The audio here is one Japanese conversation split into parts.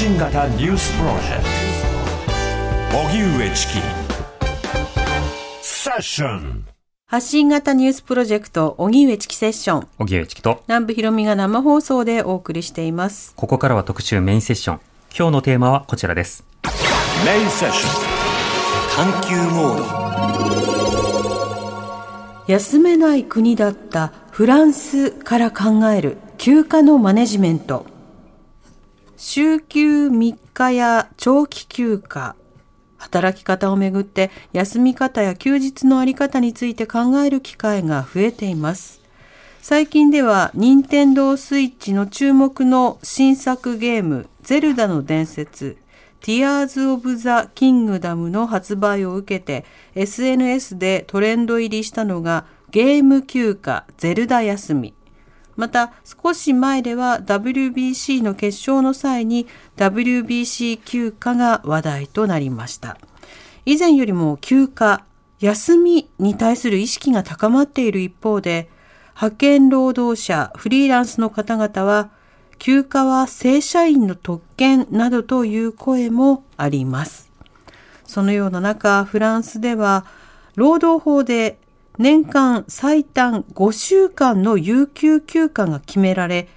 発信型ニュースプロジェクト荻上チキセッション発信型ニュースプロジェクト、荻上チキセッション。荻上チキと、南部ひろみが生放送でお送りしています。ここからは特集メインセッション。今日のテーマはこちらです。メインセッション。探求モード。休めない国だったフランスから考える休暇のマネジメント。週休3日や長期休暇、働き方をめぐって休み方や休日のあり方について考える機会が増えています。最近では任天堂スイッチの注目の新作ゲームゼルダの伝説 Tears of the Kingdom の発売を受けて SNS でトレンド入りしたのがゲーム休暇ゼルダ休み。また少し前では WBC の決勝の際に WBC 休暇が話題となりました。以前よりも休暇、休みに対する意識が高まっている一方で、派遣労働者、フリーランスの方々は、休暇は正社員の特権などという声もあります。そのような中、フランスでは、労働法で年間最短5週間の有給休暇が決められ、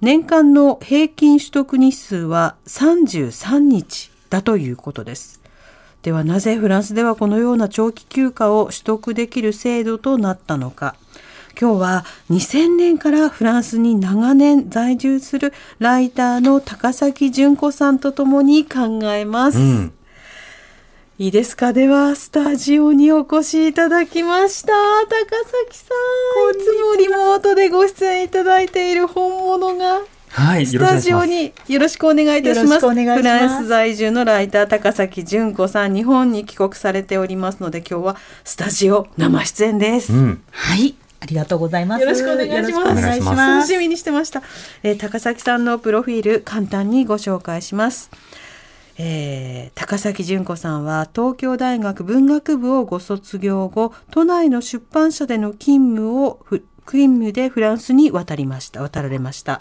年間の平均取得日数は33日だということです。ではなぜフランスではこのような長期休暇を取得できる制度となったのか。今日は2000年からフランスに長年在住するライターの高崎純子さんとともに考えます。うんいいですか？では、スタジオにお越しいただきました。高崎さん。いつもリモートでご出演いただいている本物が。はい、スタジオによろしくお願いいたします。フランス在住のライター高崎純子さん、日本に帰国されておりますので、今日はスタジオ生出演です。うん、はい。ありがとうございます。よろしくお願いします。ます楽しみにしてました。えー、高崎さんのプロフィール簡単にご紹介します。えー、高崎純子さんは東京大学文学部をご卒業後、都内の出版社での勤務を勤務でフランスに渡りました、渡られました。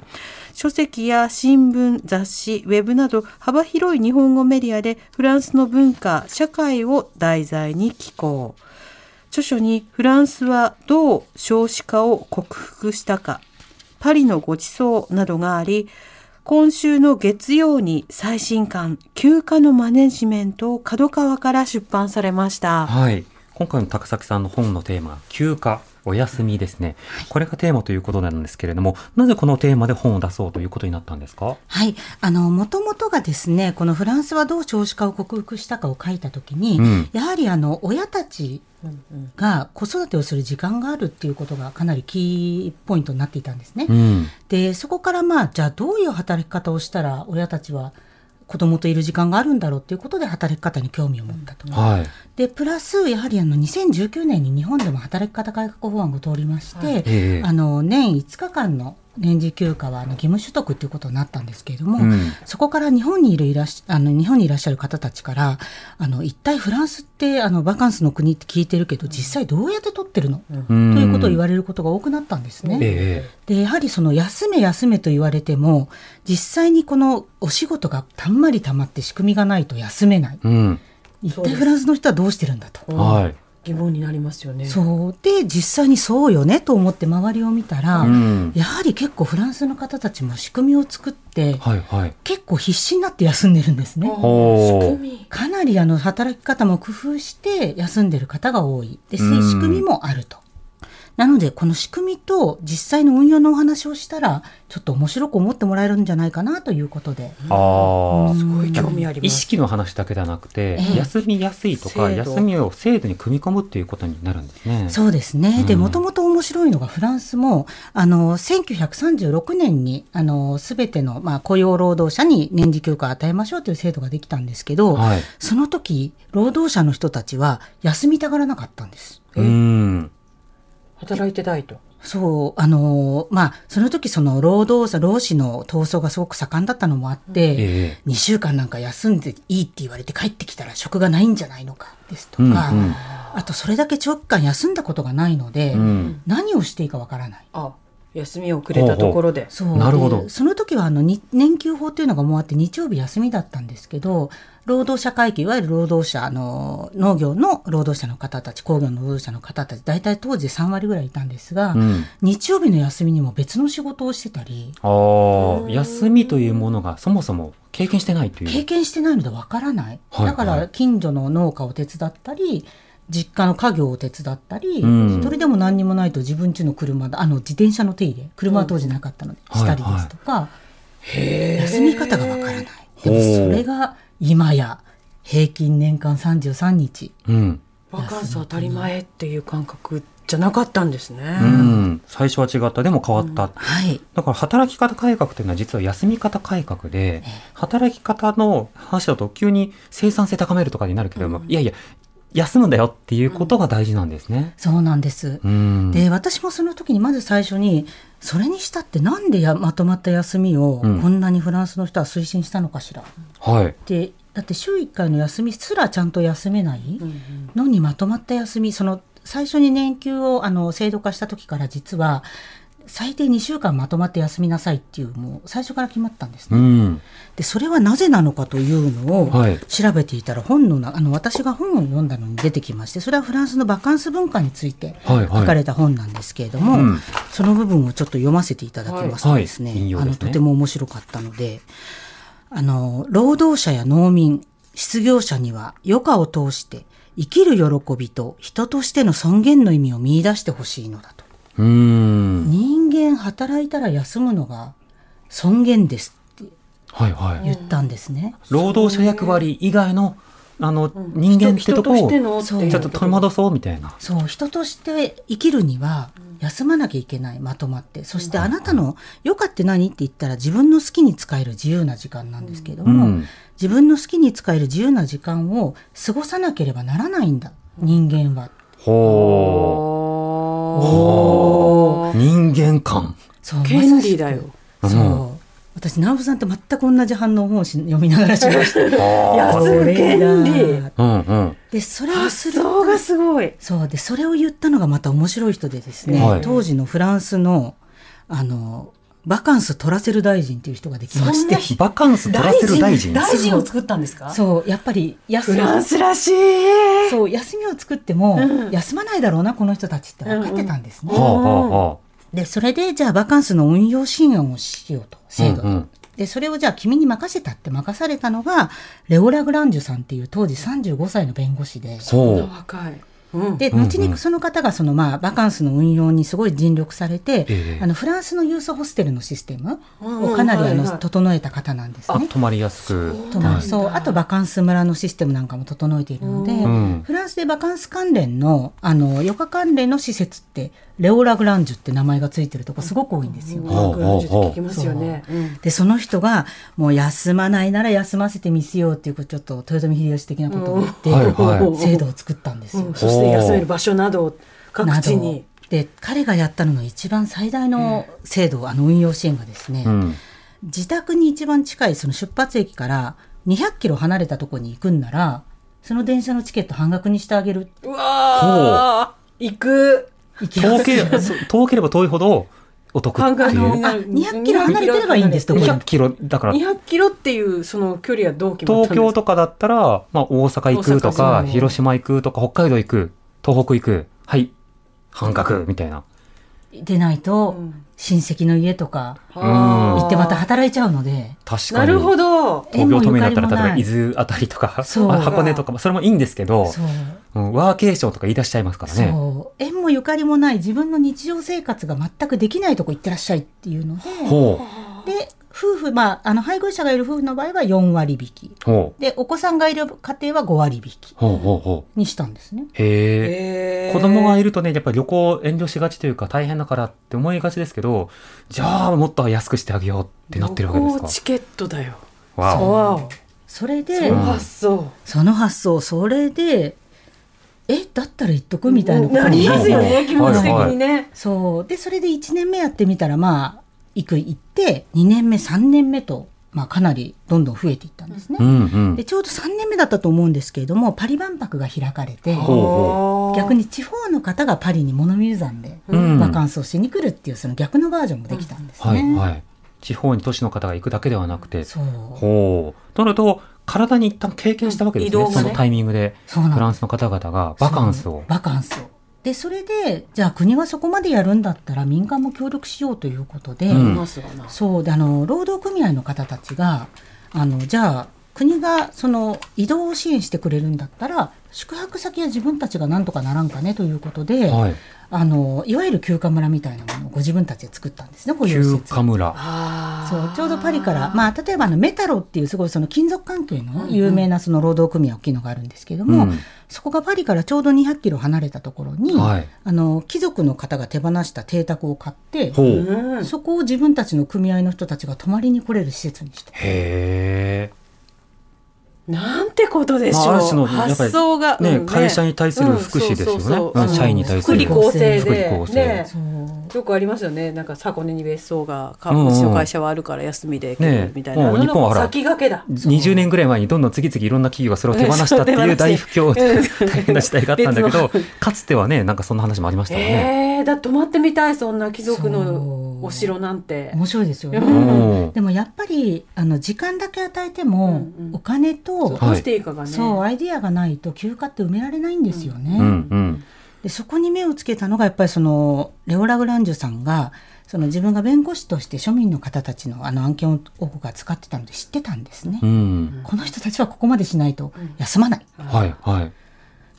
書籍や新聞、雑誌、ウェブなど幅広い日本語メディアでフランスの文化、社会を題材に寄稿。著書にフランスはどう少子化を克服したか、パリのごちそうなどがあり、今週の月曜に最新刊、休暇のマネジメントを角川から出版されました。はい。今回の高崎さんの本のテーマ、休暇。お休みですね。これがテーマということなんですけれども、なぜこのテーマで本を出そうということになったんですか？はい。あの、もともとがですね、このフランスはどう少子化を克服したかを書いたときに、うん、やはりあの、親たちが子育てをする時間があるっていうことがかなりキーポイントになっていたんですね。うん、でそこからまあじゃあどういう働き方をしたら親たちは子供といる時間があるんだろうっていうことで働き方に興味を持ったと。はい、でプラスやはりあの2019年に日本でも働き方改革法案が通りまして、はい、あの年5日間の年次休暇はあの義務取得ということになったんですけれども、うん、そこから日本にいるいらしあの日本にいらっしゃる方たちからあの一体フランスってあのバカンスの国って聞いてるけど実際どうやって取ってるの、うん、ということを言われることが多くなったんですね。えー、でやはりその休め休めと言われても実際にこのお仕事がたんまりたまって仕組みがないと休めない。うん、一体フランスの人はどうしてるんだと。はい疑問になりますよね。そう。で実際にそうよねと思って周りを見たら、うん、やはり結構フランスの方たちも仕組みを作って、はいはい、結構必死になって休んでるんですね。かなりあの働き方も工夫して休んでる方が多い。で、うん、仕組みもあると。なので、この仕組みと実際の運用のお話をしたら、ちょっと面白く思ってもらえるんじゃないかなということで。ああ、すごい興味あります。意識の話だけではなくて、ええ休みやすいとか、休みを制度に組み込むっていうことになるんですね。そうですね。で、うんもともと面白いのがフランスも、あの、1936年に、あの、すべての、まあ、雇用労働者に年次休暇を与えましょうという制度ができたんですけど、はい。その時、労働者の人たちは休みたがらなかったんです。うん。働いてないと。そう、あの、まあ、その時その労働者、労使の闘争がすごく盛んだったのもあって、ええ2週間なんか休んでいいって言われて帰ってきたら職がないんじゃないのかですとか、うんうんあとそれだけ長期間休んだことがないので、うん。何をしていいかわからない。あ、休みをくれたところで。そう。なるほど。でその時はあのに年休法っていうのがもうあって日曜日休みだったんですけど労働者会計いわゆる労働者あの農業の労働者の方たち工業の労働者の方たち大体当時3割ぐらいいたんですが、うん。日曜日の休みにも別の仕事をしてたり。ああ、休みというものがそもそも経験してないという。経験してないのでわからない、はい。だから近所の農家を手伝ったり実家の家業を手伝ったり、うんそれでも何にもないと自分家の車であの自転車の手入れ車は当時なかったので、うんしたりですとか、へ休み方がわからないでもそれが今や平均年間33日うん。バカンス当たり前っていう感覚じゃなかったんですね。うん。最初は違った。でも変わった。はいだから働き方改革というのは実は休み方改革で、働き方の話だと急に生産性高めるとかになるけれども、いやいや、休むんだよっていうことが大事なんですね。そうなんです、うん。で私もその時にまず最初にそれにしたってなんでやまとまった休みをうんこんなにフランスの人は推進したのかしら、はい。でだって週1回の休みすらちゃんと休めない？のにまとまった休みその最初に年給をあの制度化した時から実は最低2週間まとまって休みなさいっていうもう最初から決まったんですうね。ん。でそれはなぜなのかというのをはい調べていたら本のなあの私が本を読んだのに出てきましてそれはフランスのバカンス文化についてはいはい書かれた本なんですけれども、うんその部分をちょっと読ませていただきますとですね,、はいはいすねのとても面白かったのであの労働者や農民失業者には余暇を通して生きる喜びと人としての尊厳の意味を見出してほしいのだと。うん。人間働いたら休むのが尊厳ですってはいはい。言ったんですね。労働者役割以外の、あの、人間ってとこを、ちょっと取り戻そうみたいな。そう、人として生きるには休まなきゃいけない、まとまって。そしてあなたの余暇って何って言ったら自分の好きに使える自由な時間なんですけれども、うん自分の好きに使える自由な時間を過ごさなければならないんだ、人間は。ほおう。人間観。そう権利だよ。まさしくそう。私、直樹さんと全く同じ反応を本をし読みながらしました。休む権利。うんうん。で、それを発する想がすごい。そうでそれを言ったのがまた面白い人でですね、はい当時のフランスのあのバカンス取らせる大臣っていう人ができましてバカンス取らせる大臣？大臣を作ったんですか？そうやっぱり休みフランスらしい。そう休みを作っても、うん休まないだろうなこの人たちって分かってたんですね。でそれでじゃあバカンスの運用支援をしようと制度で,、うんうんでそれをじゃあ君に任せたって任されたのがレオ・ラグランジュさんっていう当時35歳の弁護士で。あ。ほ若い。うん。で、後にその方がそのまあバカンスの運用にすごい尽力されて、ええ。あのフランスのユースホステルのシステムをかなりあの整えた方なんですね。泊まりやすく。とまあそう。あとバカンス村のシステムなんかも整えているので、ん。フランスでバカンス関連のあの余暇関連の施設ってレオ・ラグランジュって名前がついてるとこすごく多いんですよ。ほうグランジュって聞きますよね。う。んでその人がもう休まないなら休ませてみせようっていうちょっと豊臣秀吉的なことを言って、はいはい。制度を作ったんですよ。して休める場所などを各地に。で彼がやったのの一番最大の制度、あの運用支援がですね、うん。自宅に一番近いその出発駅から200キロ離れたところに行くんならその電車のチケット半額にしてあげるうわー行く。行き遠ければ遠いほどお得っていう。になる。200キロ離れてればいいんですところに200キロ、だから、200キロっていうその距離はどう決まったん東ですか？京とかだったら、まあ大阪行くと大か、阪広島行くとか、北海道行く、東北行く、はい、半額みたいな。でないとうん親戚の家とかはあ行ってまた働いちゃうので。確かに。なるほど。東京都民だったら、例えば伊豆あたりとか、箱根とか、まあそれもいいんですけど、ワーケーションとか言い出しちゃいますからね。そう。縁もゆかりもない自分の日常生活が全くできないとこ行ってらっしゃいっていうのでほで夫婦、まあ、あの、配偶者がいる夫婦の場合は4割引き。で、お子さんがいる家庭は5割引きほうほうほう。にしたんですね。へえ。子供がいるとね、やっぱり旅行遠慮しがちというか大変だからって思いがちですけど、じゃあもっと安くしてあげようってなってるわけですか？旅行チケットだよ。わ。それで、その発想。その発想、それで、え、だったら言っとくみたいなことなりますようんね、気持ち的にね。そう。で、それで1年目やってみたら、まあ、行く行って、2年目、3年目と、まあ、かなりどんどん増えていったんですね。うんうんで、。ちょうど3年目だったと思うんですけれども、パリ万博が開かれて、逆に地方の方がパリに物見る山でうんバカンスをしに来るっていう、その逆のバージョンもできたんですね。はいはい。地方に都市の方が行くだけではなくて、そう。ほう。となると、体に一旦経験したわけですね。ねそのタイミングで、フランスの方々がバカンスを。バカンスを。で、それで、じゃあ国がそこまでやるんだったら民間も協力しようということで、うんますわな。そうであの労働組合の方たちがあのじゃあ国がその移動を支援してくれるんだったら宿泊先は自分たちがなんとかならんかねということで、はい。あのいわゆる休暇村みたいなものをご自分たちで作ったんですね保養施休設暇村。あそうちょうどパリから、まあ、例えばあのメタロっていうすごいその金属関係の有名なその労働組合大きいのがあるんですけれども、うんそこがパリからちょうど200キロ離れたところに、はい。あの貴族の方が手放した邸宅を買って。そこを自分たちの組合の人たちが泊まりに来れる施設にして。へえ。なんてことでしょう。の発想が、ねうん会社に対する福祉ですよね。うんそうそうそう。うん社員に対する福利厚生福利で、厚生。ね、よくありますよね。なんか箱根に別荘が、かうちの会社はあるから休みで来ねるみたいな。もうあの日本は先駆けだ。20年ぐらい前にどんどん次々いろんな企業がそれを手放したっていう大不況、うん。大変な時代があったんだけど 別、かつてはね、なんかそんな話もありましたよね。ええだ泊まってみたい、そんな貴族のお城なんて。面白いですよね。うんでもやっぱりあの時間だけ与えても、うんうんお金と、そうどうしていいかがね。そうアイディアがないと休暇って埋められないんですよね。うんうん。でそこに目をつけたのがやっぱりそのレオ・ラグランジュさんがその自分が弁護士として庶民の方たちのあの案件を多くが使ってたので知ってたんですね。うん。この人たちはここまでしないと休まない。はいはい。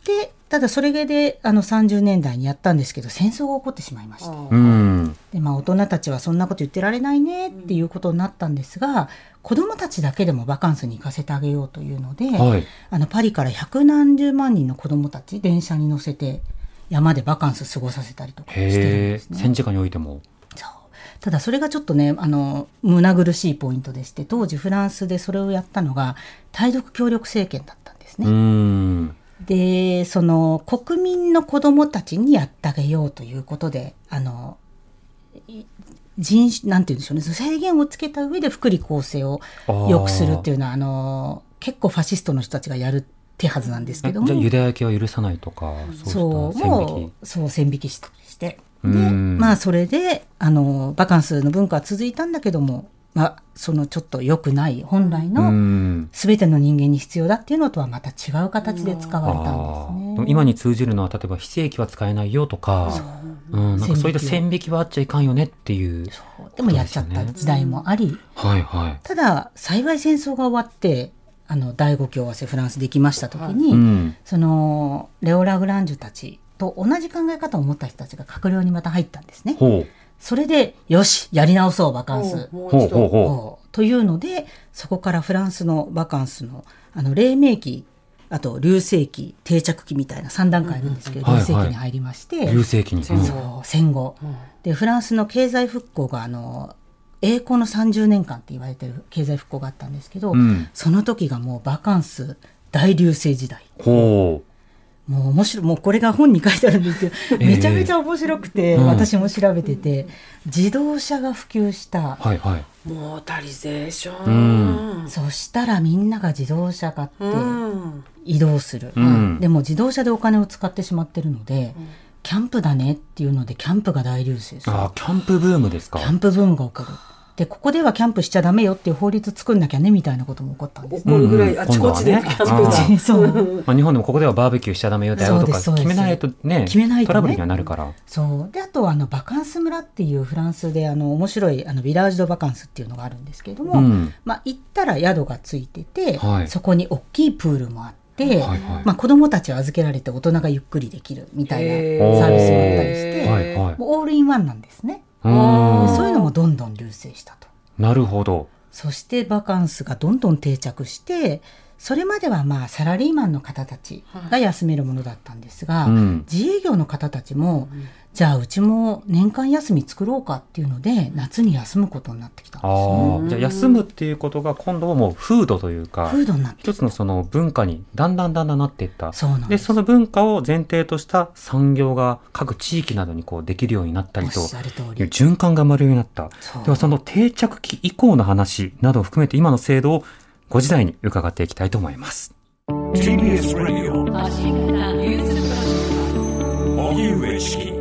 でただそれであの30年代にやったんですけど戦争が起こってしまいました。うん。でまあ、大人たちはそんなこと言ってられないねっていうことになったんですが、子どもたちだけでもバカンスに行かせてあげようというので、はい。あのパリから百何十万人の子どもたち電車に乗せて山でバカンス過ごさせたりとかしてるんです、ね。戦時下においても。そうただそれがちょっとねあの胸苦しいポイントでして当時フランスでそれをやったのが対独協力政権だったんですね。うん。でその国民の子どもたちにやってあげようということであのい人種なんて言うんでしょうね。制限をつけた上で福利厚生を良くするっていうのはあの結構ファシストの人たちがやる手はずなんですけども。じゃあユダヤ系は許さないとか、そそうも引うそう線引きしして。うでんまあそれであのバカンスの文化は続いたんだけども、まあ、そのちょっと良くない本来のん。全ての人間に必要だっていうのとはまた違う形で使われたんですね。今に通じるのは例えば非正規は使えないよとか、うん、なんかそういった線引きはあっちゃいかんよねっていう。でもやっちゃった時代もあり、はいはい。ただ幸い戦争が終わってあの第五共和制フランスできました時に、うん。そのレオ・ラグランジュたちと同じ考え方を持った人たちが閣僚にまた入ったんですね。それでよしやり直そうバカンス。もうほうほう一度。ほというのでそこからフランスのバカンスのあの黎明期あと隆盛期定着期みたいな3段階あるんですけど、うんうん隆盛期に入りまして、う。流星期に。戦う戦後、でフランスの経済復興があの栄光の30年間って言われてる経済復興があったんですけど、うん。その時がもうバカンス大流星時代ほもう面白いもうこれが本に書いてあるんですけど、ええめちゃめちゃ面白くて、うん私も調べてて自動車が普及した、う。はいはい。モータリゼーショうン。そしたらみんなが自動車買ってうん。移動する、うんでも自動車でお金を使ってしまってるので、キャンプだねっていうのでキャンプが大流星するああ、キャンプブームですかキ。ャンプブームが起こるでここではキャンプしちゃダメよっていう法律作んなきゃねみたいなことも起こったんです。怒るぐらい、うんあちこちでキャンプ。そう。まあ、日本でもここではバーベキューしちゃダメよだよとか決めないとね、決めないとね。トラブルにはなるから。そう。であとはあのバカンス村っていうフランスであの面白いあのビラージュ・ド・バカンスっていうのがあるんですけれども、うん。まあ、行ったら宿がついてて、はい。そこに大きいプールもあって、はいはい。まあ、子供たちは預けられて大人がゆっくりできるみたいなサービスもあったりして、はいはい。もうオールインワンなんですね。そういうのもどんどん流星したと。なるほど。そしてバカンスがどんどん定着して、それまではまあサラリーマンの方たちが休めるものだったんですが、うん自営業の方たちも、じゃあうちも年間休み作ろうかっていうので、夏に休むことになってきたんですね。ああ、じゃあ休むっていうことが今度はもう風土というか、風土になってき一つのその文化にだんだんだんだんなっていったた。。そうなんで。その文化を前提とした産業が各地域などにこうできるようになったりとおっしゃる通いうり。循環が生まれるようになった。ではその定着期以降の話などを含めて今の制度を5時台に伺っていきたいと思います。TBS Radio 荻上チキ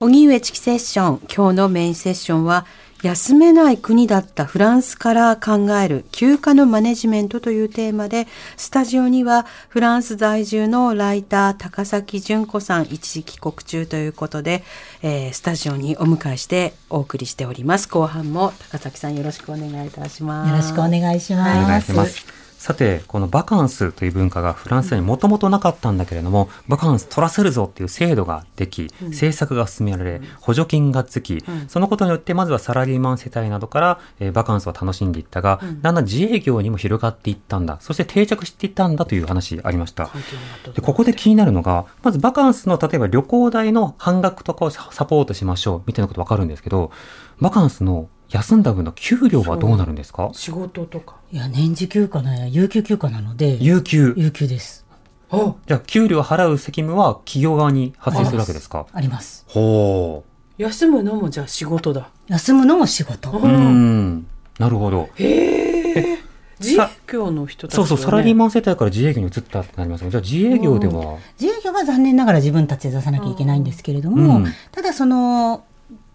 荻上チキセッション。今日のメインセッションは、休めない国だったフランスから考える休暇のマネジメントというテーマで、スタジオにはフランス在住のライター高崎純子さん一時帰国中ということで、えースタジオにお迎えしてお送りしております。後半も高崎さんよろしくお願いいたします。よろしくお願いします。お願いします。さて、このバカンスという文化がフランスにもともとなかったんだけれども、バカンス取らせるぞっていう制度ができ、政策が進められ、補助金がつき、そのことによってまずはサラリーマン世帯などから、えーバカンスを楽しんでいったが、だんだん自営業にも広がっていったんだ。そして定着していったんだという話ありました。でここで気になるのが、まずバカンスの例えば旅行代の半額とかをサポートしましょうみたいなことわかるんですけど、バカンスの休んだ分の給料はどうなるんですか？仕事とか。いや、年次休暇なや有給休暇なので、有給。有給です。あ、じゃあ、給料を払う責務は企業側に発生するわけですか？あります。ほ休むのもじゃあ仕事だ。休むのも仕事。う。ん。なるほど。自営業の人たちは、ね、そうそう、サラリーマン世帯から自営業に移ったってなりますが、じゃあ自営業では、自営業は残念ながら自分たちで出さなきゃいけないんですけれども、うんただその、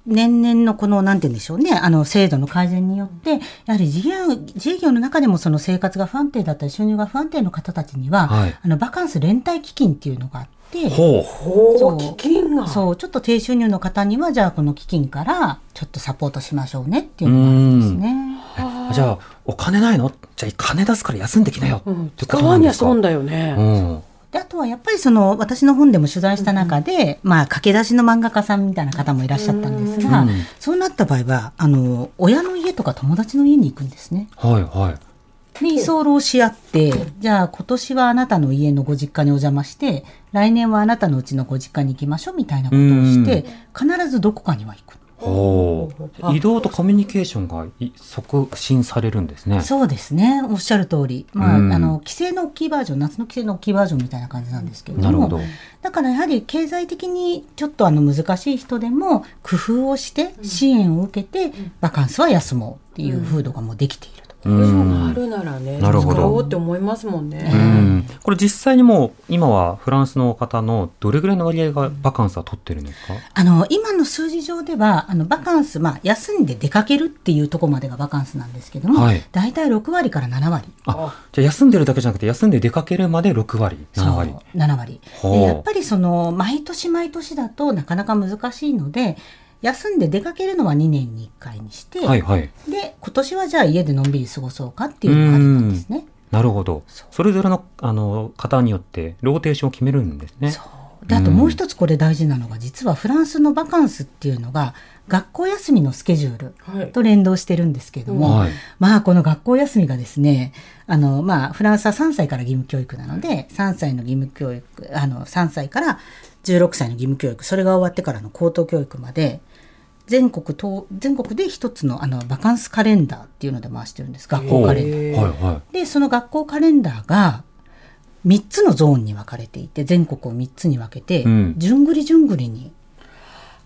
年々のこの、なんて言うんでしょうね、あの、制度の改善によって、やはり自営自営業の中でもその生活が不安定だったり、収入が不安定の方たちには、はいあの、バカンス連帯基金っていうのがあって、ほう。ほう、そう基金が。そう、ちょっと低収入の方には、じゃあこの基金からちょっとサポートしましょうねっていうのがあるんですね。じゃあ、お金ないの？じゃあ、金出すから休んできなよ。うん、ってこと使わにゃなんですか損だよね。うん。であとはやっぱりその私の本でも取材した中で、まあ駆け出しの漫画家さんみたいな方もいらっしゃったんですが、うんそうなった場合はあの親の家とか友達の家に行くんですね。はいはい。で居候し合ってじゃあ今年はあなたの家のご実家にお邪魔して来年はあなたのうちのご実家に行きましょうみたいなことをして必ずどこかには行く。ほう。移動とコミュニケーションがい促進されるんですね。そうですねおっしゃる通り、まあうんあの規制の大きいバージョン夏の規制の大きいバージョンみたいな感じなんですけれどもなるほど。だからやはり経済的にちょっとあの難しい人でも工夫をして支援を受けてバカンスは休もうっていう風土がもうできていると。こういうのがあるならね、なるほど使おうって思いますもんね。うん。これ実際にもう、今はフランスの方のどれぐらいの割合がバカンスは取ってるんですか？あの今の数字上ではあのバカンス、まあ、休んで出かけるっていうところまでがバカンスなんですけども、はい大体6割から7割。あ、じゃあ休んでるだけじゃなくて、休んで出かけるまで6割、7割。そう7割でやっぱりその毎年毎年だとなかなか難しいので休んで出かけるのは2年に1回にして、はいはい。で今年はじゃあ家でのんびり過ごそうかっていうのがありなんですね。なるほど。それぞれの、あの、方によって、ローテーションを決めるんですね。そうであともう一つこれ大事なのが実はフランスのバカンスっていうのが学校休みのスケジュールはい。と連動してるんですけども、はい。まあこの学校休みがですねあのまあフランスは3歳から義務教育なので3歳の義務教育あの3歳から16歳の義務教育それが終わってからの高等教育まで全国と全国で一つのあのバカンスカレンダーっていうので回してるんです。学校カレンダー。はいはでその学校カレンダーが3つのゾーンに分かれていて全国を3つに分けて、うん。じゅんぐりじゅんぐりに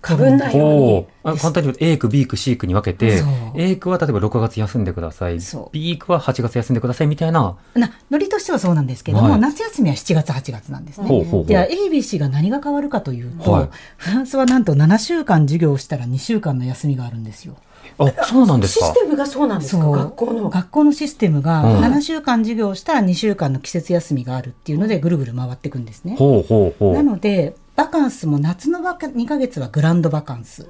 かぶんないようにあ簡単に言うと A 区、B 区、C 区に分けて A 区は例えば6月休んでくださいそう。B 区は8月休んでくださいみたいな。なノリとしてはそうなんですけども、はい夏休みは7月8月なんですね。じゃあ ABC が何が変わるかというと、はいフランスはなんと7週間授業をしたら2週間の休みがあるんですよ。あ、そうなんですかシス。テムがそうなんですか？学校の。学校のシステムがうん7週間授業をしたら2週間の季節休みがあるっていうのでぐるぐる回っていくんですね。ほうほうほなう。のでバカンスも夏のバカ2ヶ月はグランドバカンス。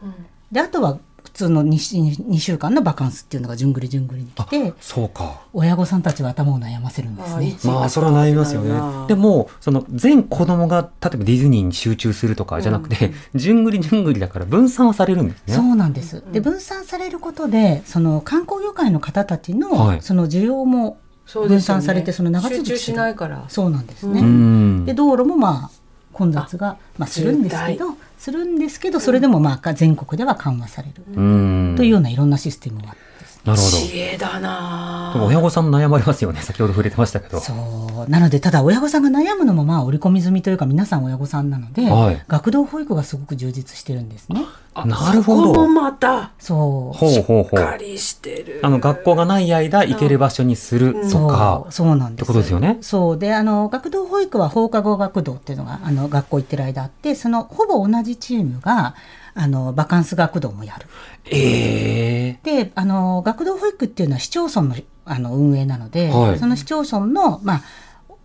であとは通の 2, 2週間のバカンスっていうのがじゅんぐりじゅんぐりに来てそうか。親御さんたちは頭を悩ませるんですね。まあ、それは悩みますよね。でも、その、全子供が、例えばディズニーに集中するとかじゃなくて、じゅんぐりじゅんぐりだから分散はされるんですね。そうなんです。で、分散されることで、その観光業界の方たちの、はいその需要も分散されて、その長続きしないからそうなんですうね。んで、。道路もまあ、混雑が、まあ、するんですけど、するんですけど、それでもまあ、全国では緩和される。うん。というようないろんなシステムがあってなるほど。知恵だな親御さん悩まれますよね。先ほど触れてましたけど。そう。なので、ただ親御さんが悩むのもまあ織り込み済みというか皆さん親御さんなので、はい学童保育がすごく充実してるんですね。なるほど。そこもまたそう。ほうほうほしっかう。りしてるあの、学校がない間、行ける場所にするとかそう、そうなんです。ってことですよねそう。で、あの、学童保育は放課後学童っていうのが、あの、学校行ってる間あって、その、ほぼ同じチームが、あの、バカンス学童もやる。ええで、あの、学童保育っていうのは市町村の、あの、運営なので、はいその市町村の、まあ、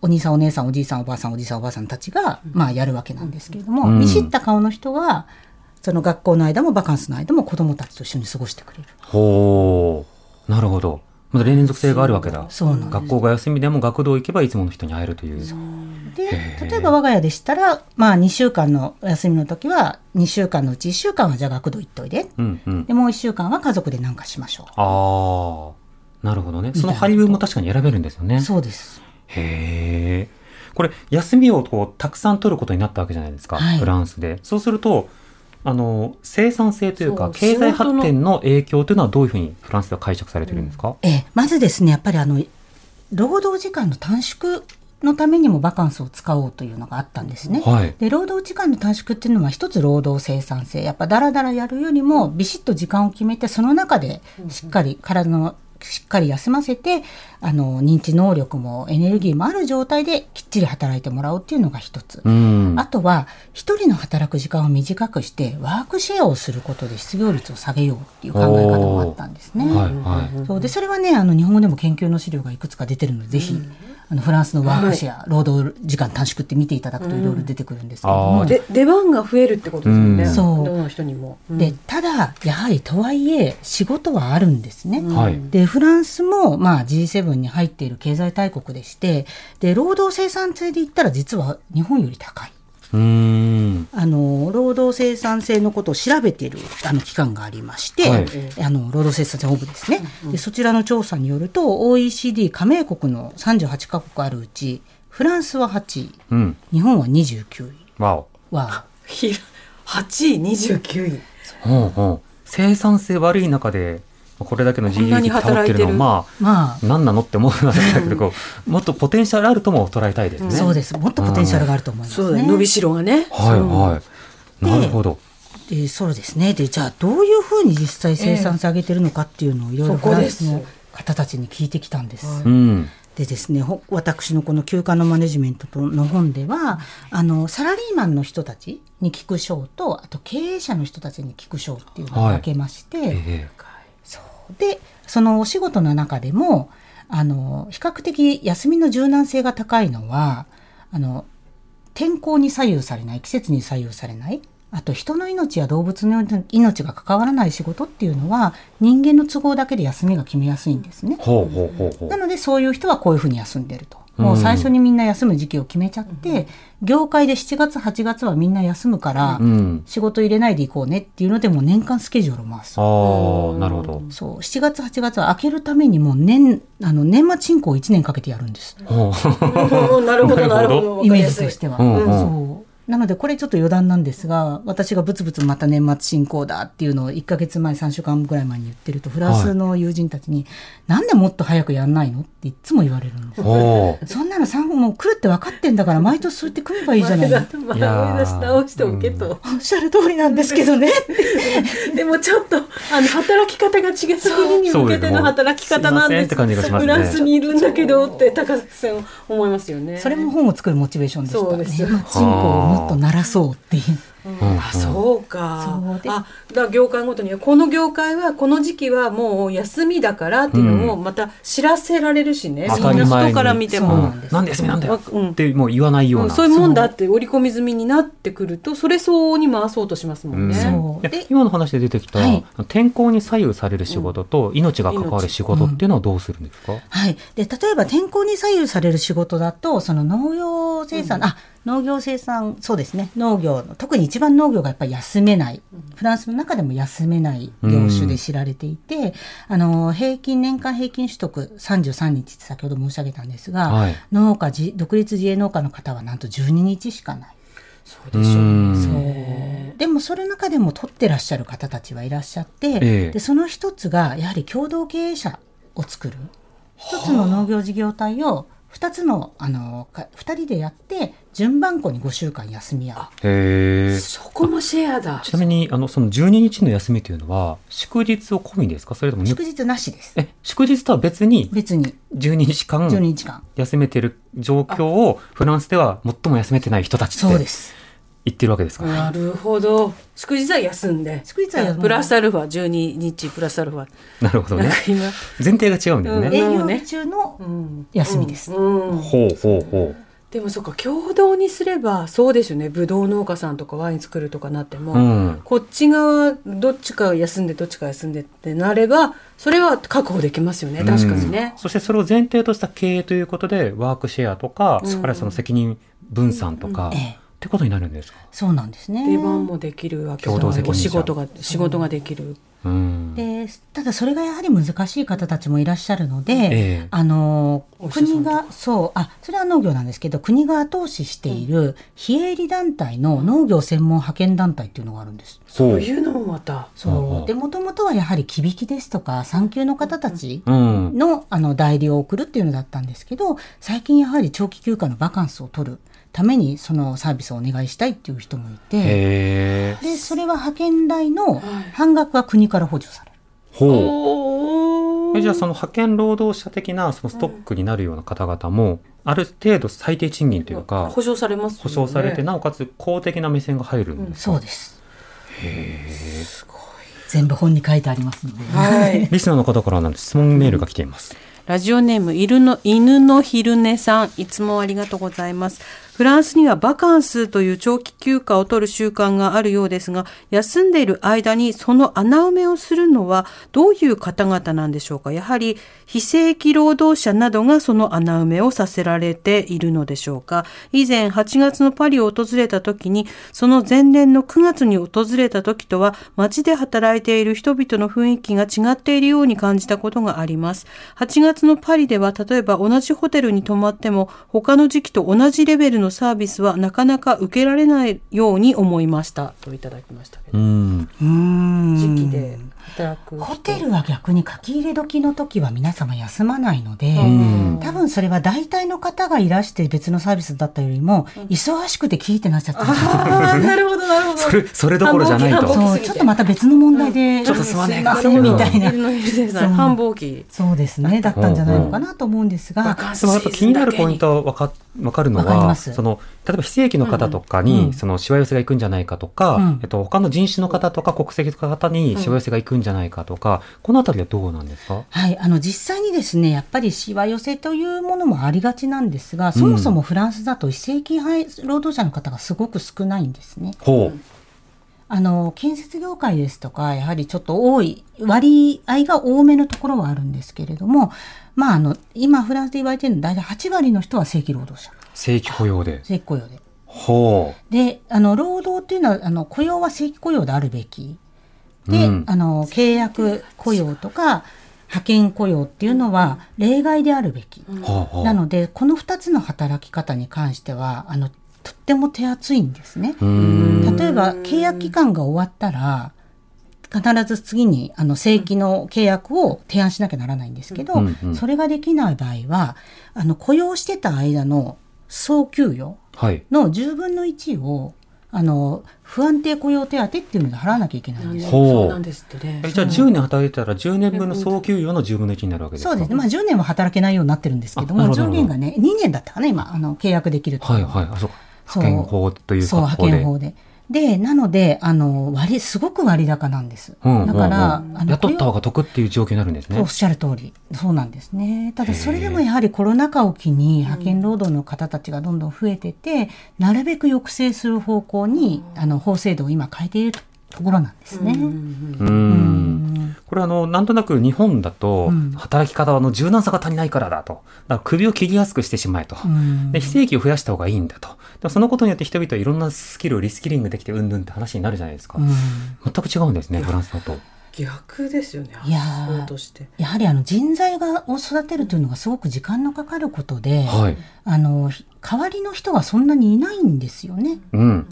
お兄さんお姉さんおじいさんおばあさんおじいさんおばあさんたちが、まあ、やるわけなんですけれども、うん見知った顔の人が、その学校の間もバカンスの間も子供たちと一緒に過ごしてくれる。ほう。なるほど。まだ連続性があるわけだ。学校が休みでも学童行けばいつもの人に会えるという。で例えば我が家でしたら、まあ、2週間のお休みの時は2週間のうち1週間はじゃあ学童行っといでうんうん。でもう1週間は家族で何かしましょああ。なるほどね。その配分も確かに選べるんですよねう。。そうです。へえ。これ、休みをこう、たくさん取ることになったわけじゃないですか。はいフランスで。そうすると、あの、生産性というか、経済発展の影響というのはどういうふうにフランスでは解釈されてるんですか、ええまずですねやっぱりあの労働時間の短縮のためにもバカンスを使おうというのがあったんですね。はい。で労働時間の短縮っていうのは一つ労働生産性やっぱダラダラやるよりもビシッと時間を決めてその中でしっかり体のしっかり休ませてあの認知能力もエネルギーもある状態できっちり働いてもらおうっていうのが一つ。うん。あとは一人の働く時間を短くしてワークシェアをすることで失業率を下げようっていう考え方もあったんですね。はい、はい。そうでそれはねあの日本語でも研究の資料がいくつか出てるので、ぜひあのフランスのワークシェア、労働時間短縮って見ていただくといろいろ出てくるんですけども、あーで出番が増えるってことですよね、うんそうどの人にも。うんでただやはりとはいえ仕事はあるんですね。はい。でフランスも、まあ、G7 に入っている経済大国でしてで労働生産性で言ったら実は日本より高い。うーん。あの労働生産性のことを調べているあの機関がありまして、はいあの労働生産性本部ですね、でそちらの調査によると OECD 加盟国の38カ国あるうちフランスは8位うん。日本は29位わお。はひ8位29位ほうほう。生産性悪い中で、これだけのこんなに GDP 保ってるのは、ままああ、何なのって思うんだけど、もっとポテンシャルあるとも捉えたいですね。そうです。もっとポテンシャルがあると思いますね。そうだよ。伸びしろがね。はい、はい。なるほど。でそうですね。でじゃあどういうふうに実際生産性上げてるのかっていうのをいろいろフランスの方たちに聞いてきたんです。うん。でですね、ほ私のこの休暇のマネジメントとの本では、あの、サラリーマンの人たちに聞く賞と、あと経営者の人たちに聞く賞っていうのを分けまして、ええ。そうで、そのお仕事の中でも、あの、比較的休みの柔軟性が高いのは、あの、天候に左右されない、季節に左右されない、あと人の命や動物の命が関わらない仕事っていうのは、人間の都合だけで休みが決めやすいんですね。ほうほうほうほうな。のでそういう人はこういうふうに休んでると。もう最初にみんな休む時期を決めちゃって、業界で7月8月はみんな休むから、うん。仕事入れないでいこうねっていうのでもう年間スケジュールを回す。ああ、なるほど。そう7月8月は開けるためにもう年あの年末進行を1年かけてやるんです。なるほどなるほど。イメージとしては。うんうんそうなのでこれちょっと余談なんですが私がブツブツまた年末進行だっていうのを1ヶ月前3週間ぐらい前に言ってるとフランスの友人たちに、なんでもっと早くやんないのっていつも言われるんです。そんなの3もう来るって分かってんだから毎年そうやって組めばいいじゃないの。前出し直しておけと。おっしゃる通りなんですけどね。でもちょっとあの働き方が違う国に向けての働き方なんですですねフランスにいるんだけどって高崎さん思いますよね。それも本を作るモチベーションでした。そうですよ年末進行をもっと鳴らそうっていう。あそうか。そうで。あだから業界ごとにはこの業界はこの時期はもう休みだからっていうのもまた知らせられるしね、当みんなたり前に。人から見てそうもなんですなんで休みなんだようんってもう言わないような。うん。そういうもんだって織り込み済みになってくるとそれ相応に回そうとしますもんね。そう。でで今の話で出てきた、はい。天候に左右される仕事と命が関わる仕事っていうのはどうするんですか、はい。で、例えば天候に左右される仕事だと、その農業生産、あ、農業生産、そうですね。農業の、特に一番農業がやっぱり休めない。フランスの中でも休めない業種で知られていて、あの、平均、年間平均取得33日って先ほど申し上げたんですが、はい農家自、独立自営農家の方はなんと12日しかない。そうでしょううんね。でもそれの中でも取ってらっしゃる方たちはいらっしゃって、ええでその一つがやはり共同経営者を作る一つの農業事業体を二つのあのか二人でやって順番こに5週間休み合うへえそこもシェアだ。ちなみにあのその12日の休みというのは祝日を込みですか？それとも抜祝日なしです。え祝日とは別に別に。12日間12日間。休めてる状況をフランスでは最も休めてない人たちって。そうです言ってるわけですか、なるほど。祝日は休んで。祝日は休んで。プラスアルファ、12日プラスアルファ。なるほどね。前提が違うんですね、うん。営業日中のうん。休みです、うん。ほうほうほう。でもそっか、共同にすれば、そうですよね。ブドウ農家さんとかワイン作るとかなっても、うん。こっち側、どっちか休んで、どっちか休んでってなれば、それは確保できますよね。確かにね。そしてそれを前提とした経営ということでワークシェアとか、うん。あるいはその責任分散とか、ええってことになるんですか、そうなんですね。出番もできるわけ共同責任者。お仕事が、仕事ができる。うん。でただそれがやはり難しい方たちもいらっしゃるので、ええ。あの国がそうあそれは農業なんですけど国が後押ししている非営利団体の農業専門派遣団体っていうのがあるんです。そう。いうのもまた。そう。でもともとはやはり木引きですとか産休の方たちうん。のあの代理を送るっていうのだったんですけど最近やはり長期休暇のバカンスを取るためにそのサービスをお願いしたいっていう人もいてへえでそれは派遣代のはい。半額は国から補助される。ほう。おえじゃあその派遣労働者的なそのストックになるような方々も、ある程度最低賃金というか保証されますよね。保障されて、なおかつ公的な目線が入るんですか、そうです。全部本に書いてありますので。はい。リスナーの方からなんです。質問メールが来ています、ラジオネーム、犬の、犬の昼寝さん、いつもありがとうございます。フランスにはバカンスという長期休暇を取る習慣があるようですが、休んでいる間にその穴埋めをするのはどういう方々なんでしょうかやはり非正規労働者などがその穴埋めをさせられているのでしょうか以前8月のパリを訪れた時に、その前年の9月に訪れた時とは街で働いている人々の雰囲気が違っているように感じたことがあります。8月のパリでは例えば同じホテルに泊まっても他の時期と同じレベルのサービスはなかなか受けられないように思いました。といただきましたけど、うん。時期でホテルは逆に書き入れ時の時は皆様休まないので、ん。多分それは大体の方がいらして別のサービスだったよりも、忙しくてキーってなっちゃった。んですよああなるほどなるほど。それそれどころじゃないと。そう、ちょっとまた別の問題で、ちょっとすまねえみたいな。繁忙期。そうですね、だったんじゃないのかなと思うんですが、でもやっぱ気になるポイントはわかわかるのはわかります。その例えば非正規の方とかに、うん。そのしわ寄せが行くんじゃないかとか、うん。えっと、他の人種の方とか国籍の方にしわ寄せが行くんじゃないかとか、このあたりはどうなんですか？はい、あの実際にですね、やっぱりしわ寄せというものもありがちなんですが、そもそもフランスだと非正規労働者の方がすごく少ないんですね。ほう、あの建設業界ですとか、やはりちょっと多い、割合が多めのところはあるんですけれども、まあ、あの今、フランスで言われているのは、大体8割の人は正規労働者、正規雇用で正規雇用で。ほで、あの労働っていうのは、あの雇用は正規雇用であるべき。で、うん。あの契約雇用とか派遣雇用っていうのは例外であるべき。うほうほうなので、この2つの働き方に関しては、あのとっても手厚いんですね。例えば契約期間が終わったら必ず次にあの正規の契約を提案しなきゃならないんですけど、うんうん。それができない場合はあの雇用してた間の総給与はい。の10分の1をあの不安定雇用手当っていうので払わなきゃいけないんです。そうなんですってね。えじゃあ10年働いたら10年分の総給与の10分の1になるわけですか？そうですね。まあ10年は働けないようになってるんですけども、上限がね、2年だったかな、今、あの、契約できるとはいはい。あそうか。そう派遣法というそう、派遣法で。で、なので、あの、割、すごく割高なんです。うんだから、うんうんあの雇った方が得っていう状況になるんですねおっ。しゃる通り。そうなんですね。ただ、それでもやはりコロナ禍を機に派遣労働の方たちがどんどん増えてて、なるべく抑制する方向に、あの、法制度を今変えているところなんですね。うんこれあの、なんとなく日本だとうん、働き方の柔軟さが足りないからだと。だから首を切りやすくしてしまえと。うんで、非正規を増やした方がいいんだと。そのことによって人々はいろんなスキルをリスキリングできてうんぬんって話になるじゃないですか。うん全く違うんですね、フランスだと。逆ですよねいややはりあの人材がを育てるというのがすごく時間のかかることで、はい。あのひ代わりの人がそんなにいないんですよね。うん。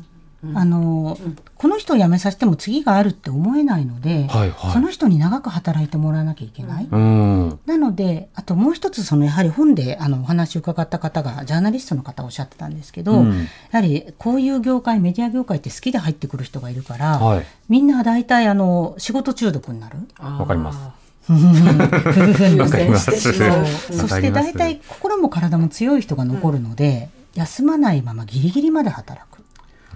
あのこの人を辞めさせても次があるって思えないので、はいはいその人に長く働いてもらわなきゃいけない。うん。なので、あともう一つ、そのやはり本であのお話を伺った方が、ジャーナリストの方がおっしゃってたんですけど、うんやはりこういう業界、メディア業界って好きで入ってくる人がいるから、はい。みんな大体あの仕事中毒になる。わかります。うわそしてかります大体心も体も強い人が残るので、休まないままギリギリまで働く。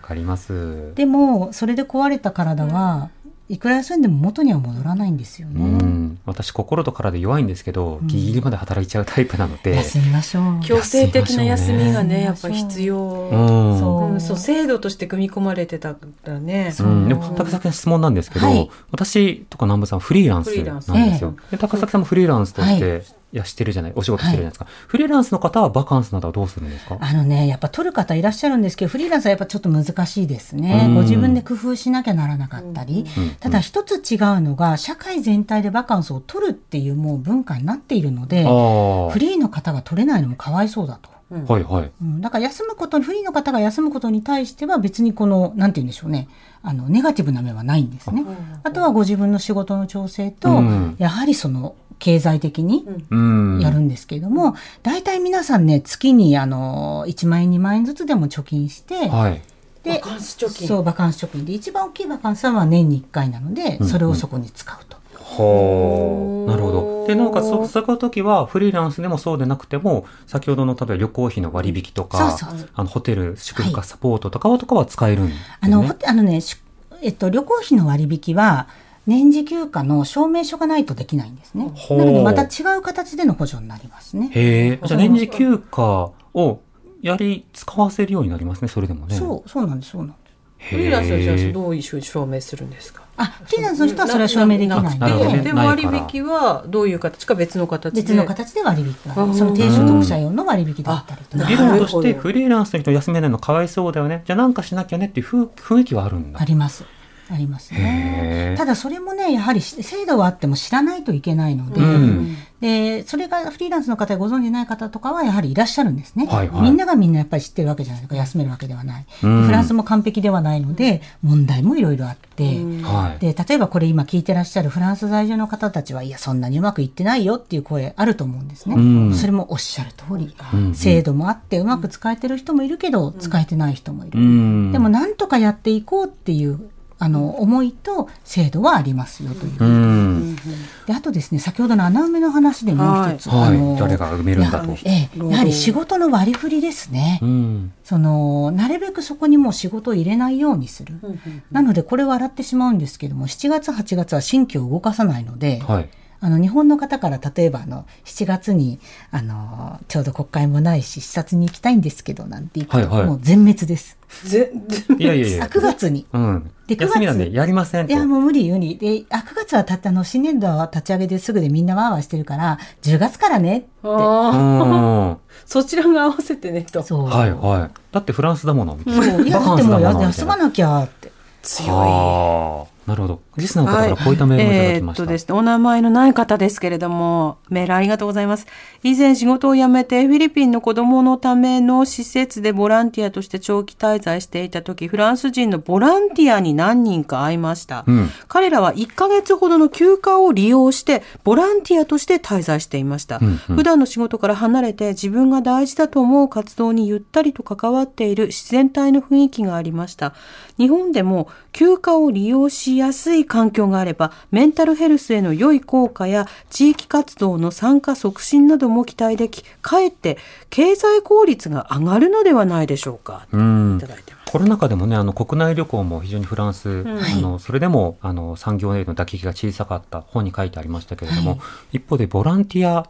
わかります。でも、それで壊れた体は、いくら休んでも元には戻らないんですようね。ん。私、心と体弱いんですけど、ギリギリまで働いちゃうタイプなので。休みましょう。強制的な休みがねやっぱ必要、うん。そううんそう制度として組み込まれてたからねうん、でも高崎さん質問なんですけど、はい私とか南部さんフリーランスフリーランスなんですよ。で高崎さんもフリーランスとして、、はいやしてるじゃない、お仕事してるじゃないですか。フリーランスの方はバカンスなどはどうするんですか？あのね、やっぱ取る方いらっしゃるんですけど、フリーランスはやっぱちょっと難しいですね。うんご自分で工夫しなきゃならなかったり。うんただ一つ違うのが、社会全体でバカンスを取るっていうもう文化になっているので。フリーの方が取れないのもかわいそうだと。はいはい。うん、だから休むことに、フリーの方が休むことに対しては別にこの、なんて言うんでしょうね。あの、ネガティブな面はないんですね。あとはご自分の仕事の調整と、うんやはりその、経済的にうん。やるんですけれども、大体皆さんね、月にあの、1万円、2万円ずつでも貯金して、はい。で、バカンス貯金そう、バカンス貯金で、一番大きいバカンスはまあ年に1回なので、それをそこに使うと。ほう。なるほど。で、なおかつ、そそこの時は、フリーランスでもそうでなくても、先ほどの、例えば旅行費の割引とか、そうそうそうあの、ホテル、宿泊サポートとかは、とかは使えるんですね。あの、あのね、しえっと、旅行費の割引は、年次休暇の証明書がないとできないんですね。なので、また違う形での補助になりますね。へえ。じゃあ、年次休暇をやり、使わせるようになりますね、それでもね。そう、そうなんです、そうなんです。フリーランスはじゃあへえどういうふうに証明するんですか？あ、フリーランスの人はそれは証明できないので、でも割引はどういう形か別の形で？別の形で割引が。その低所得者用の割引だったりとかあ理論としてフリーランスの人休めないのかわいそうだよね。じゃあなんかしなきゃねっていう雰雰囲気はあるんだあ。ります。あります。ねただそれもね、やはり制度はあっても知らないといけないので、うんで、それがフリーランスの方でご存じない方とかはやはりいらっしゃるんですね。はいはいみんながみんなやっぱり知ってるわけじゃないですか。休めるわけではない。でうんフランスも完璧ではないので、問題もいろいろあって、はい。で、例えばこれ今聞いてらっしゃるフランス在住の方たちは、いや、そんなにうまくいってないよっていう声あると思うんですね。うんそれもおっしゃる通り、うん制度もあってうまく使えてる人もいるけど、使えてない人もいる。うん。でも、なんとかやっていこうっていう、あの、思いと制度はありますよという。うん。で、あとですね、先ほどの穴埋めの話でもう一つ。あのはい。誰が埋めるんだと。ええ、やはり仕事の割り振りですね。うん。その、なるべくそこにもう仕事を入れないようにする。なので、これ笑ってしまうんですけども、7月、8月は新規を動かさないので、はい。あの、日本の方から例えば、あの、7月に、あの、ちょうど国会もないし、視察に行きたいんですけど、なんて言うと、はいはいもう全滅です。ぜいやいやいあや。9月に。うん。で9月休みなんでやりませんと。いや、もう無理無理。で、あ、9月はたったあの、新年度は立ち上げですぐでみんなワーワーしてるから、10月からねって。そちらが合わせてねとそう。はいはい。だってフランスだもの。そういや、だってもうや休まななきゃって。強いはあ。なるほど。リスナーの方からこういったメールもいただきました。えーっとですね、お名前のない方ですけれども、メールありがとうございます。以前仕事を辞めてフィリピンの子供のための施設でボランティアとして長期滞在していた時、フランス人のボランティアに何人か会いました。うん彼らは1ヶ月ほどの休暇を利用して、ボランティアとして滞在していました。うんうん普段の仕事から離れて自分が大事だと思う活動にゆったりと関わっている自然体の雰囲気がありました。日本でも休暇を利用しやすい環境があれば、メンタルヘルスへの良い効果や地域活動の参加促進なども期待でき、かえって経済効率が上がるのではないでしょうか？うんいた。だいてます。コロナ禍でもね、あの国内旅行も非常にフランス、あのそれでもあの産業への打撃が小さかった本に書いてありましたけれども、一方でボランティア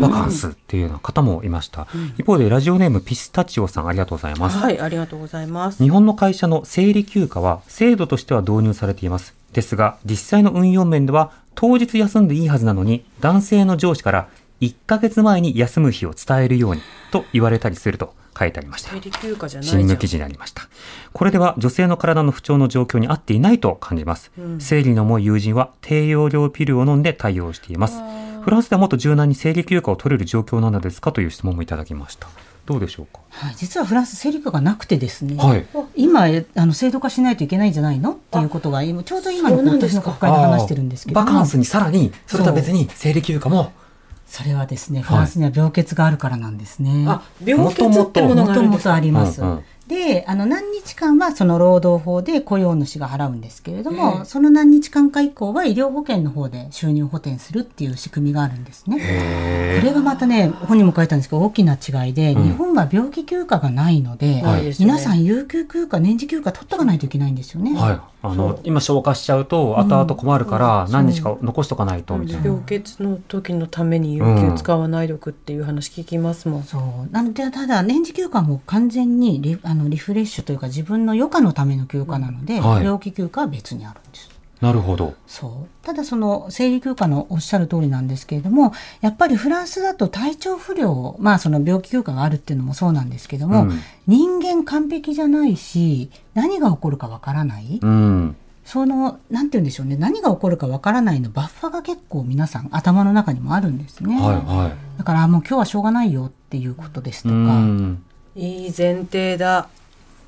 バカンスっていうような方もいました、一方でラジオネームピスタチオさんありがとうございますはいありがとうございます日本の会社の生理休暇は制度としては導入されていますですが実際の運用面では当日休んでいいはずなのに男性の上司から1ヶ月前に休む日を伝えるようにと言われたりすると書いてありました。新聞記事になりました。これでは女性の体の不調の状況に合っていないと感じます。うん、生理の重い友人は低用量ピルを飲んで対応しています。フランスではもっと柔軟に生理休暇を取れる状況なのですかという質問もいただきました。どうでしょうか？はい、実はフランス生理休暇がなくてですね。はい、今あの制度化しないといけないんじゃないの？っていうことが今ちょうど今の国会で話してるんですけどバカンスにさらにそれとは別に生理休暇もそれはですね、フランスには病欠があるからなんですね。あ、病欠ってものがあるんですか？あります。うんうんであの何日間はその労働法で雇用主が払うんですけれども、その何日間か以降は医療保険の方で収入補填するっていう仕組みがあるんですね。これがまたね本にも書いたんですけど大きな違いで、うん、日本は病気休暇がないので、はい、皆さん有給休暇年次休暇取っとかないといけないんですよね。はい。あの今消化しちゃうと後々困るから何日か残しとかないとみたいな、病欠の時のために有給使わないでおくっていう話聞きますもん、そう。なのでただ年次休暇も完全にリあのリフレッシュというか自分の余暇のための休暇なので、はい、病気休暇は別にあるんですなるほど。そう。ただその生理休暇のおっしゃる通りなんですけれども、やっぱりフランスだと体調不良、まあその病気休暇があるっていうのもそうなんですけども、うん、人間完璧じゃないし、何が起こるかわからない。うん、その、なんて言うんでしょうね、何が起こるかわからないのバッファが結構皆さん頭の中にもあるんですね。はいはい、だからもう今日はしょうがないよっていうことですとか。いい前提だ。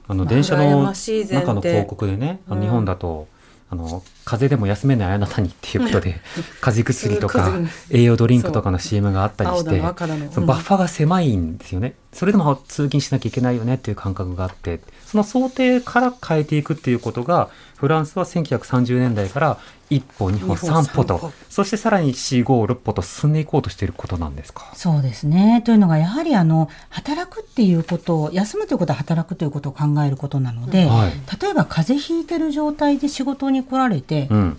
あの電車の中の広告でね、日本だとあの風邪でも休めないあなたにっていうことで風邪薬とか栄養ドリンクとかの CM があったりしてそのバッファが狭いんですよね。それでも通勤しなきゃいけないよねっていう感覚があってその想定から変えていくっていうことがフランスは1930年代から1歩2歩3歩とそしてさらに4 5 6歩と進んでいこうとしていることなんですか？そうですね。というのがやはりあの働くっていうことを休むということは働くということを考えることなので、はい、例えば風邪ひいてる状態で仕事に来られて、うん、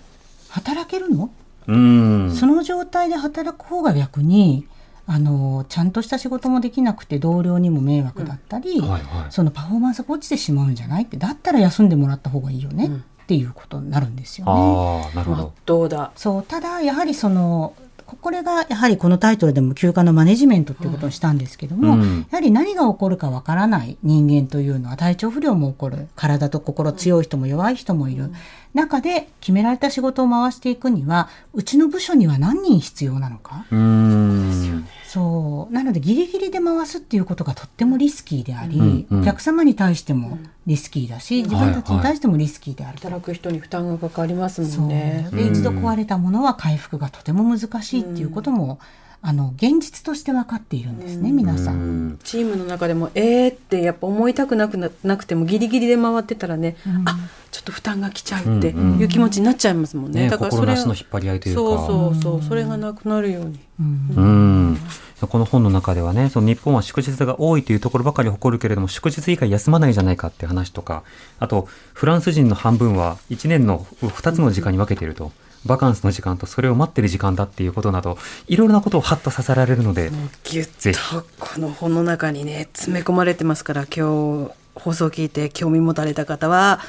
働けるの？うん。その状態で働く方が逆にあのちゃんとした仕事もできなくて同僚にも迷惑だったり、うんはいはい、そのパフォーマンスが落ちてしまうんじゃないってだったら休んでもらった方がいいよね、うんっていうことになるんですよね。あなるほど。どうだ。そうただやはりそのこれがやはりこのタイトルでも休暇のマネジメントっていうことにしたんですけども、うん、やはり何が起こるかわからない人間というのは体調不良も起こる体と心強い人も弱い人もいる、うん、中で決められた仕事を回していくにはうちの部署には何人必要なのか？うんそうなのでギリギリで回すっていうことがとってもリスキーであり、うんうん、お客様に対してもリスキーだし自分たちに対してもリスキーである、はいはい、働く人に負担がかかりますもんね。で一度壊れたものは回復がとても難しいっていうことも、あの現実として分かっているんですね、皆さん。チームの中でもえーってやっぱ思いたくなくなくてもギリギリで回ってたらね、うん、あちょっと負担がきちゃうっていう気持ちになっちゃいますもんね。ねだからそれの引っ張り合いというか、そうそうそう、それがなくなるように。うん。この本の中ではね、その日本は祝日が多いというところばかり誇るけれども、祝日以外休まないじゃないかって話とか、あと、フランス人の半分は1年の2つの時間に分けていると。バカンスの時間とそれを待ってる時間だっていうことなどいろいろなことをハッとさせられるのでぎゅっとこの本の中にね詰め込まれてますから今日放送を聞いて興味持たれた方は、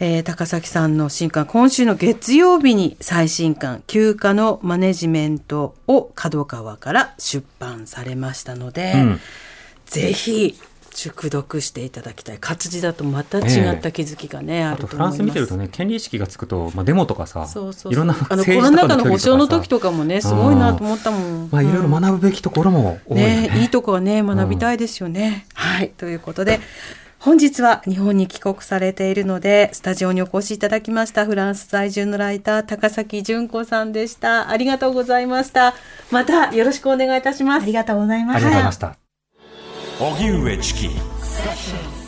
えー、高崎さんの新刊今週の月曜日に最新刊休暇のマネジメントを角川から出版されましたので、うん、ぜひ熟読していただきたい。活字だとまた違った気づきがね、えー、あるとフランス見てるとね権利意識がつくと、まあ、デモとかさそうそういろんなあのコロナ禍の保障の時とかもねすごいなと思ったもん、まあ、いろいろ学ぶべきところも多いね,、ねいいとこはね学びたいですよね、うん、はい。ということで本日は日本に帰国されているので、スタジオにお越しいただきましたフランス在住のライター、高崎純子さんでした。ありがとうございました。またよろしくお願いいたします。ありがとうございました。ありがとうございました。荻上チキ。